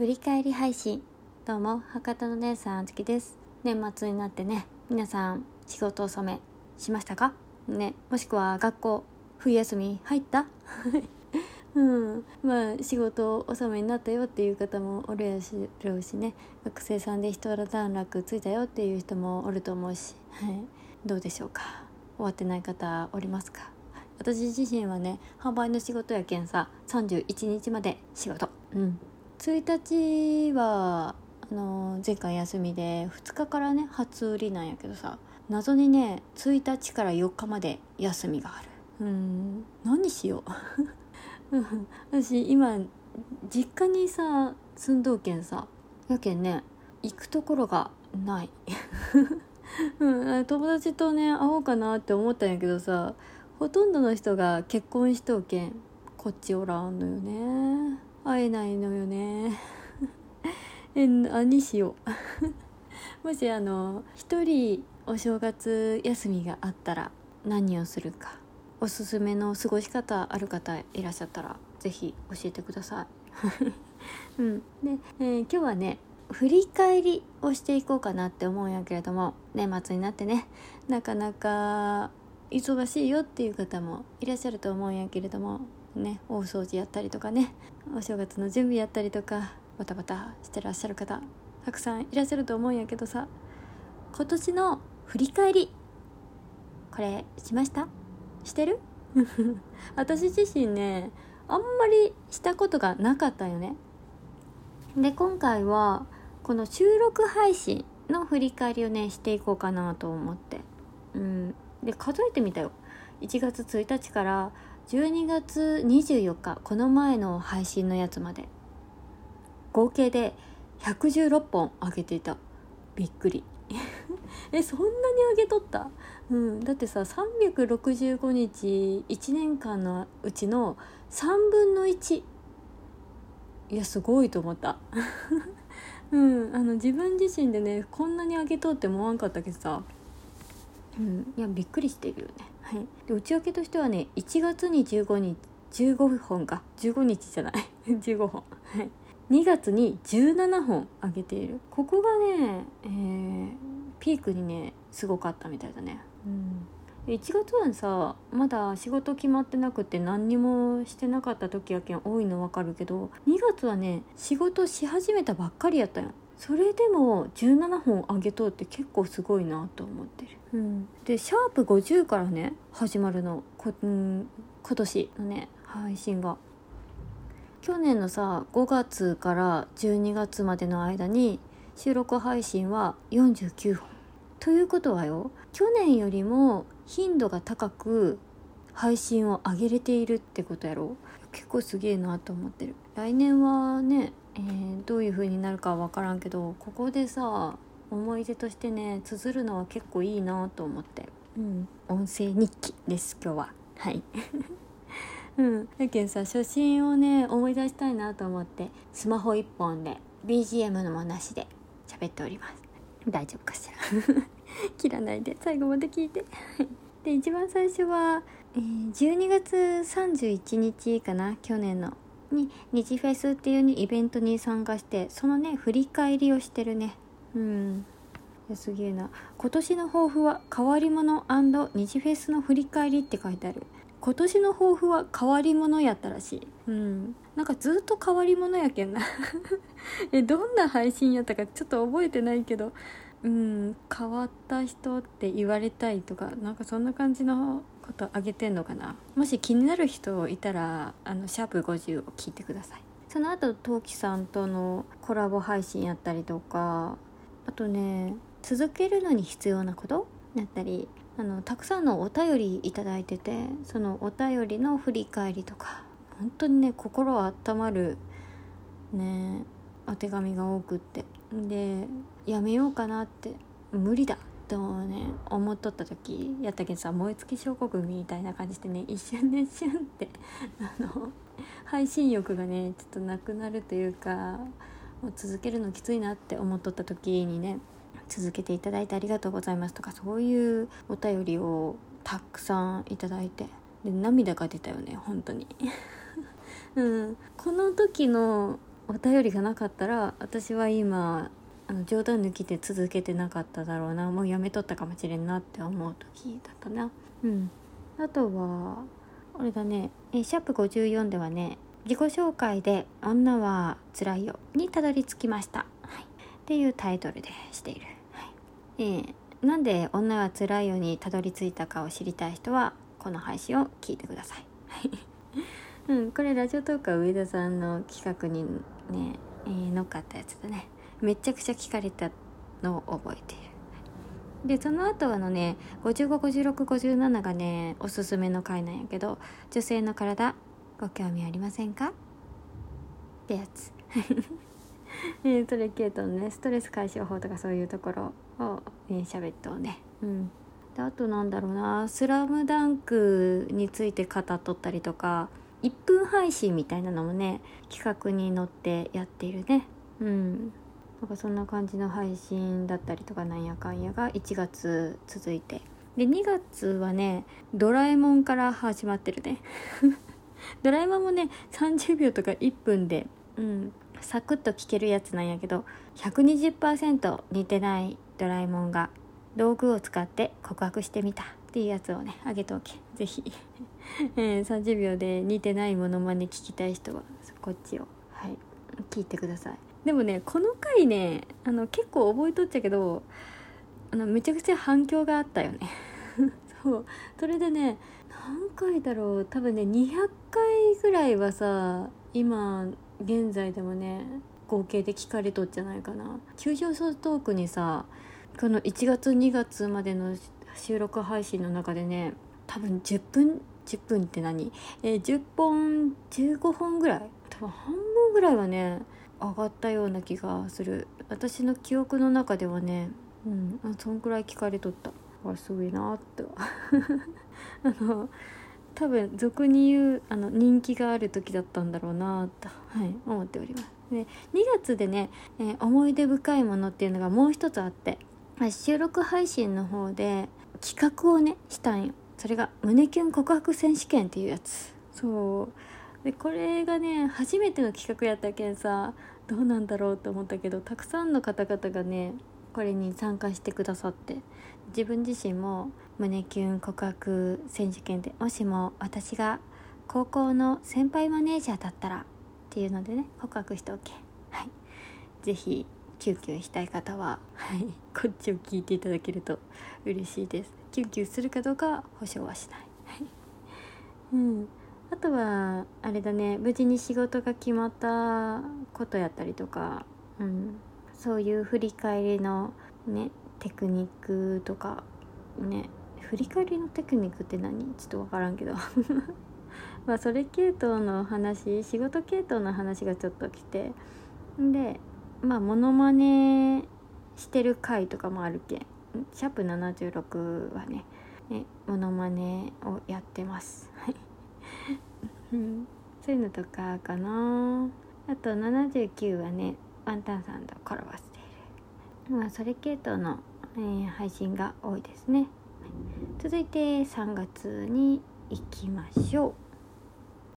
振り返り配信。どうも博多の姉さんあつきです。年末になってね皆さん仕事納めしましたか？ねもしくは学校冬休み入った？うん。まあ仕事納めになったよっていう方もおるやろうしね。学生さんで一段落ついたよっていう人もおると思うし、はい、どうでしょうか？終わってない方おりますか？私自身はね販売の仕事やけんさ31日まで仕事。うん。1日はあの前回休みで2日からね初売りなんやけどさ謎にね1日から4日まで休みがある。うん何しよう。私今実家にさ住んどうけんさやけんね行くところがない。うん、友達とね会おうかなって思ったんやけどさほとんどの人が結婚しとうけんこっちおらんのよね。会えないのよね。え何しよう。もしあの一人お正月休みがあったら何をするか。おすすめの過ごし方ある方いらっしゃったら是非教えてください。うん、で、えー、今日はね振り返りをしていこうかなって思うんやけれども年末になってねなかなか忙しいよっていう方もいらっしゃると思うんやけれどもね大掃除やったりとかねお正月の準備やったりとかバタバタしてらっしゃる方たくさんいらっしゃると思うんやけどさ今年の振り返りこれしました？してる？私自身ねあんまりしたことがなかったよね。で今回はこの収録配信の振り返りをねしていこうかなと思って。うん。で数えてみたよ。1月1日から12月24日この前の配信のやつまで。合計で116本上げていた。びっくり。えそんなに上げとった？うん、だってさ365日1年間のうちの3分の1いやすごいと思った。うん。あの自分自身でねこんなに上げとって思わんかったけどさ。うん。いやびっくりしてるよね。はい。で内訳としてはね1月に15日15本か。15日じゃない。15本。はい。2月に17本上げている。ここがね、えー、ピークにねすごかったみたいだね。うん。1月はさまだ仕事決まってなくて何にもしてなかった時やけん多いの分かるけど2月はね仕事し始めたばっかりやったんそれでも17本上げとうって結構すごいなと思ってる、うん、でシャープ50からね始まるの。こ、うん、今年のね配信が。去年のさ5月から12月までの間に収録配信は49本。ということはよ去年よりも頻度が高く配信を上げれているってことやろ。結構すげえなと思ってる。来年はね、えー、どういう風になるかは分からんけどここでさ思い出としてね綴るのは結構いいなと思って。うん。音声日記です今日は。はい。うん。だけどさ初心をね思い出したいなと思ってスマホ1本で BGM のもなしで喋っております。大丈夫かしら？切らないで。最後まで聞いて。で一番最初は、えー、12月31日かな去年の。に日フェスっていうイベントに参加してそのね振り返りをしてるねうん。すげえな。今年の抱負は変わり者日フェスの振り返りって書いてある。今年の抱負は変わり者やったらしい。うん。なんかずっと変わり者やけんな。えどんな配信やったかちょっと覚えてないけど。うん。変わった人って言われたいとかなんかそんな感じのことあげてんのかな。もし気になる人いたらあのシャープ50を聞いてください。その後トウキさんとのコラボ配信やったりとかあとね続けるのに必要なことだったりあのたくさんのお便り頂いててそのお便りの振り返りとか本当にね心温まるねお手紙が多くって。でやめようかなって無理だとね思っとった時やったけどさ燃え尽き症候群みたいな感じでね一瞬でシュンってあの配信欲がねちょっとなくなるというかもう続けるのきついなって思っとった時にね続けていただいてありがとうございますとかそういうお便りをたくさんいただいてで涙が出たよね本当に。うん、この時のお便りがなかったら私は今あの冗談抜きで続けてなかっただろうなもうやめとったかもしれんなって思う時だったな。うん。あとはあれだねえシャープ54ではね自己紹介で「女はつらいよ」にたどり着きました、はい、っていうタイトルでしている、はい。えー、なんで「女はつらいよ」にたどり着いたかを知りたい人はこの配信を聞いてください、うん、これラジオトークは上田さんの企画にね、えー、乗っかったやつだね。めちゃくちゃ聞かれたのを覚えている。でその後はのね555657がねおすすめの回なんやけど女性の体ご興味ありませんか？ってやつ。えそれ系統のね。ストレス解消法とかそういうところをね喋っとうね。うん。であとなんだろうな「スラムダンクについて語っとったりとか1分配信みたいなのもね企画に乗ってやっているね。うん。なんかそんな感じの配信だったりとかなんやかんやが1月続いて。で2月はね「ドラえもん」から始まってるねドラえもんもね30秒とか1分で、うん、サクッと聞けるやつなんやけど120%似てないドラえもんが道具を使って告白してみたっていうやつをねあげておけ。ぜひ、えー、30秒で似てないものまね聞きたい人はこっちを。はい。聞いてください。でもねこの回ねあの結構覚えとっちゃけどあのめちゃくちゃ反響があったよね。そう。それでね何回だろう？多分ね200回ぐらいはさ今現在でもね合計で聞かれとっじゃないかな。急上昇トークにさこの1月2月までの収録配信の中でね多分10分10分って何？えー、10本15本ぐらい？多分半分ぐらいはね上がったような気がする。私の記憶の中ではねうんそんくらい聞かれとった。あすごいなって。あの多分俗に言うあの人気がある時だったんだろうなと、はい、思っております。で2月でね、えー、思い出深いものっていうのがもう一つあって、まあ、収録配信の方で企画をねしたんよ。それが胸キュン告白選手権っていうやつ。そう。でこれがね初めての企画やったけんさどうなんだろうと思ったけどたくさんの方々がねこれに参加してくださって自分自身も胸キュン告白選手権でもしも私が高校の先輩マネージャーだったらっていうのでね告白しておけ。はい。是非キュンキュンしたい方は、はい、こっちを聞いていただけると嬉しいです。キュンキュンするかどうかは保証はしない、はい。うん、あとはあれだね。無事に仕事が決まったことやったりとか、うん、そういう振り返りのねテクニックとかね振り返りのテクニックって何？ちょっと分からんけど。まあそれ系統の話仕事系統の話がちょっと来て。でまあモノマネしてる回とかもあるけん。シャープ76はねねモノマネをやってます。そういうのとかかな。あと79はねワンタンさんとコラボしている。まあそれ系統のえー、配信が多いですね、続いて3月に行きましょう。